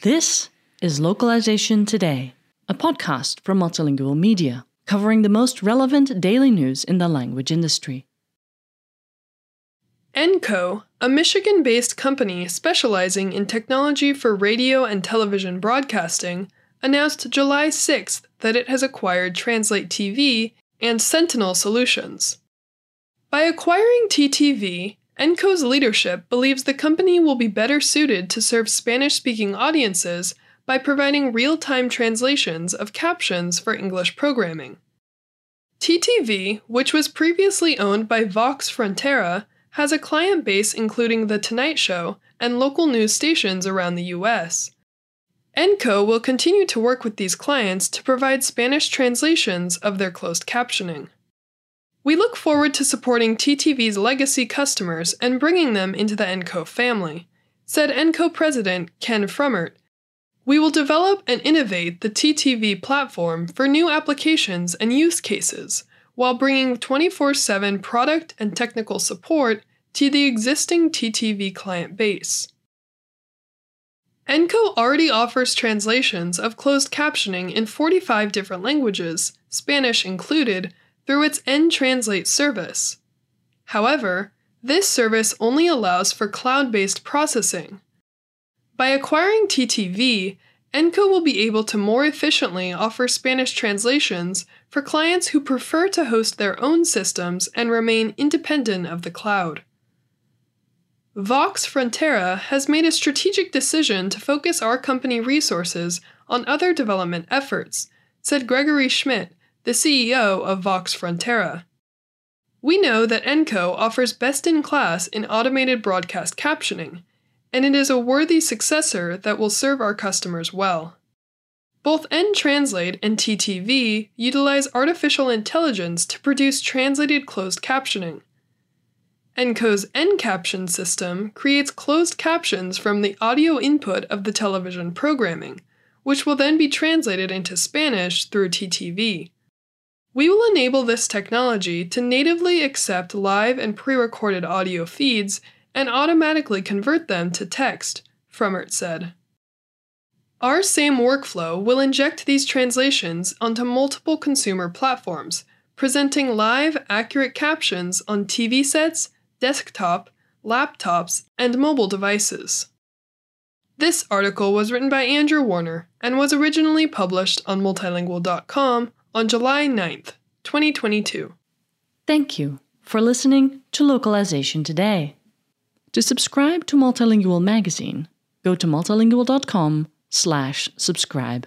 This is Localization Today, a podcast from Multilingual Media, covering the most relevant daily news in the language industry. Enco, a Michigan based company specializing in technology for radio and television broadcasting, announced July 6th that it has acquired TranslateTV and Sentinel Solutions. By acquiring TTV, Enco's leadership believes the company will be better suited to serve Spanish speaking audiences by providing real time translations of captions for English programming. TTV, which was previously owned by Vox Frontera, has a client base including The Tonight Show and local news stations around the US. Enco will continue to work with these clients to provide Spanish translations of their closed captioning. We look forward to supporting TTV's legacy customers and bringing them into the Enco family, said Enco president Ken Frummert. We will develop and innovate the TTV platform for new applications and use cases while bringing 24 7 product and technical support to the existing TTV client base. Enco already offers translations of closed captioning in 45 different languages, Spanish included, through its enTranslate service. However, this service only allows for cloud based processing. By acquiring TTV, Enco will be able to more efficiently offer Spanish translations for clients who prefer to host their own systems and remain independent of the cloud. Vox Frontera has made a strategic decision to focus our company resources on other development efforts, said Gregory Schmidt, the CEO of Vox Frontera. We know that Enco offers best in class in automated broadcast captioning, and it is a worthy successor that will serve our customers well. Both enTranslate and TTV utilize artificial intelligence to produce translated closed captioning. Enco's enCaption system creates closed captions from the audio input of the television programming, which will then be translated into Spanish through TTV. We will enable this technology to natively accept live and pre recorded audio feeds and automatically convert them to text, Frummert said. Our same workflow will inject these translations onto multiple consumer platforms, presenting live, accurate captions on TV sets, desktop, laptops, and mobile devices. This article was written by Andrew Warner and was originally published on multilingual.com on July 9th, 2022. Thank you for listening to Localization Today. To subscribe to Multilingual magazine, go to multilingual.com/subscribe.